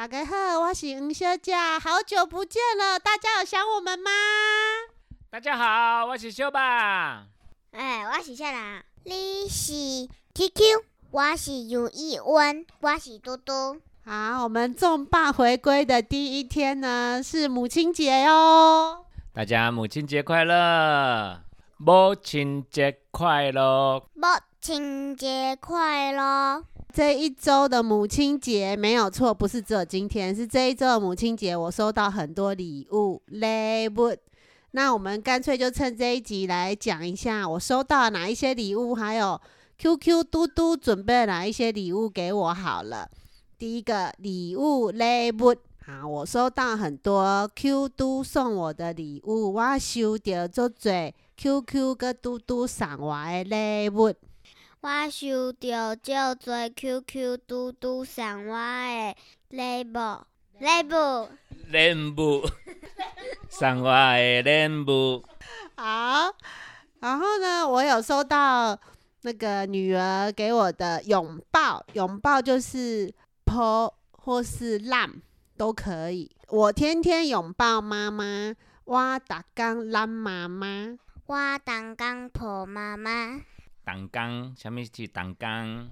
大家好，我是黄小姐，好久不见了，大家有想我们吗？大家好，我是小吧。哎，我是啥人？你是 QQ，我是尤一温，我是嘟嘟。好，我们重磅回归的第一天呢，是母亲节哟。大家母亲节快乐！母亲节快乐！母亲节快乐！这一周的母亲节没有错，不是只有今天，是这一周的母亲节，我收到很多礼物礼物。那我们干脆就趁这一集来讲一下，我收到哪一些礼物，还有 QQ 嘟嘟准备哪一些礼物给我好了。第一个礼物礼物，好，我收到很多 Q 嘟送我的礼物，我收到足多 QQ 跟嘟嘟送我的礼物。我收到足多 QQ 嘟嘟送我的礼物，礼物，礼物，送我的礼物。好，然后呢，我有收到那个女儿给我的拥抱，拥抱就是婆或是烂都可以。我天天拥抱妈妈，我打刚烂妈妈，我当刚婆妈妈，当工，啥物是当工？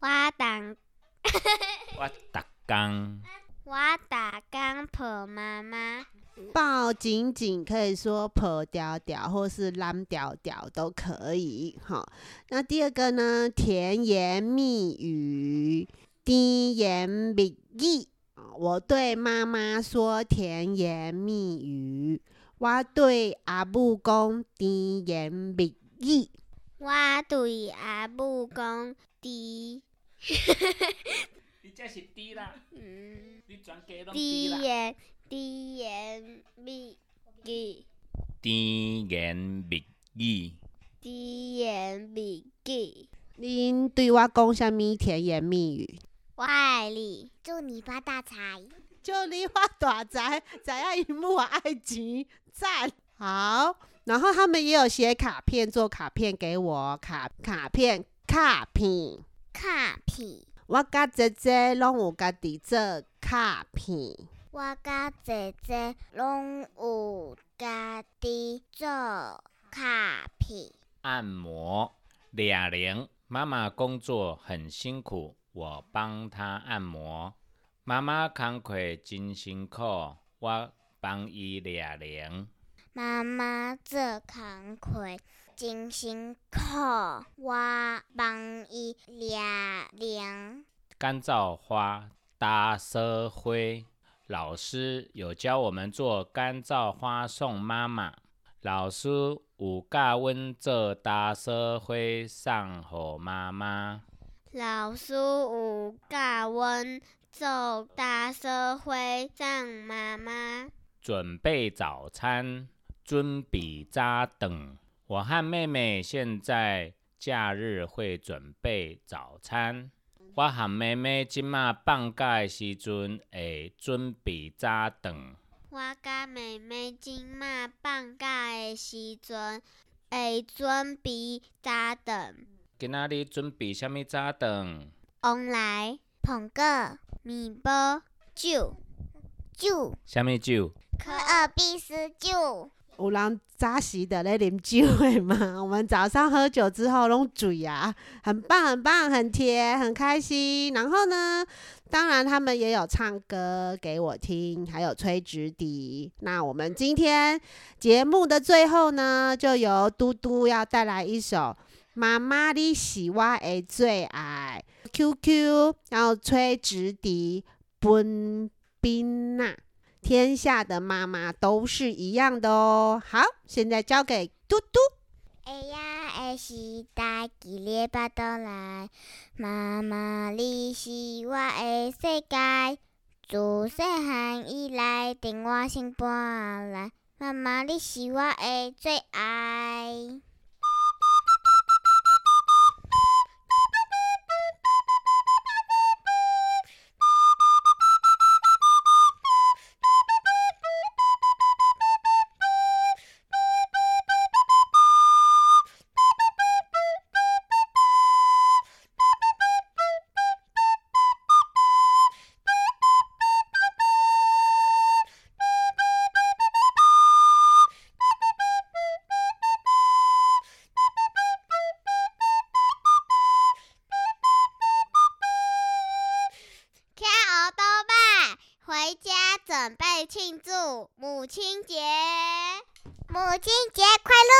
我当，我打工，我打刚婆妈妈。抱紧紧可以说抱屌屌或是揽屌屌都可以。好，那第二个呢？甜言蜜语，甜言蜜语。我对妈妈说甜言蜜语，我对阿母讲甜言蜜语。我对阿母讲猪，你这是猪啦，嗯，你全家拢猪啦。甜言蜜语，甜言蜜语，甜言蜜语。您对我讲啥物甜言蜜语？我爱你，祝你发大财。祝你发大财，知影伊母我爱钱，赞好。然后他们也有写卡片，做卡片给我，卡卡片卡片。卡片，我甲姐姐拢有家己做卡片。我甲姐姐拢有家己做卡片。按摩，哑铃。妈妈工作很辛苦，我帮她按摩。妈妈工课真辛苦，我帮伊俩零。妈妈做工课真辛苦，我帮伊俩零。干燥花搭社灰，老师有教我们做干燥花送妈妈。老师有教阮做搭社灰送互妈妈。老师有教阮做搭社灰送妈妈。准备早餐，准备早顿。我和妹妹现在假日会准备早餐。我和妹妹即马放假的时阵会准备早顿。我甲妹妹今麦放假的时阵会准备早顿。今仔日准备啥物早顿？往来、苹果、面包、酒、酒、啥物酒？可尔必斯酒。有人早时的咧啉酒的嘛？我们早上喝酒之后拢醉啊，很棒很棒，很甜，很开心。然后呢，当然他们也有唱歌给我听，还有吹直笛。那我们今天节目的最后呢，就由嘟嘟要带来一首《妈妈你是我的最爱》，QQ 要吹直笛，奔冰呐。天下的妈妈都是一样的哦。好，现在交给嘟嘟。哎呀会时代记咧巴肚内，妈妈你是我的世界，自细汉以来伫我身边来，妈妈你是我的最爱。准备庆祝母亲节，母亲节快乐！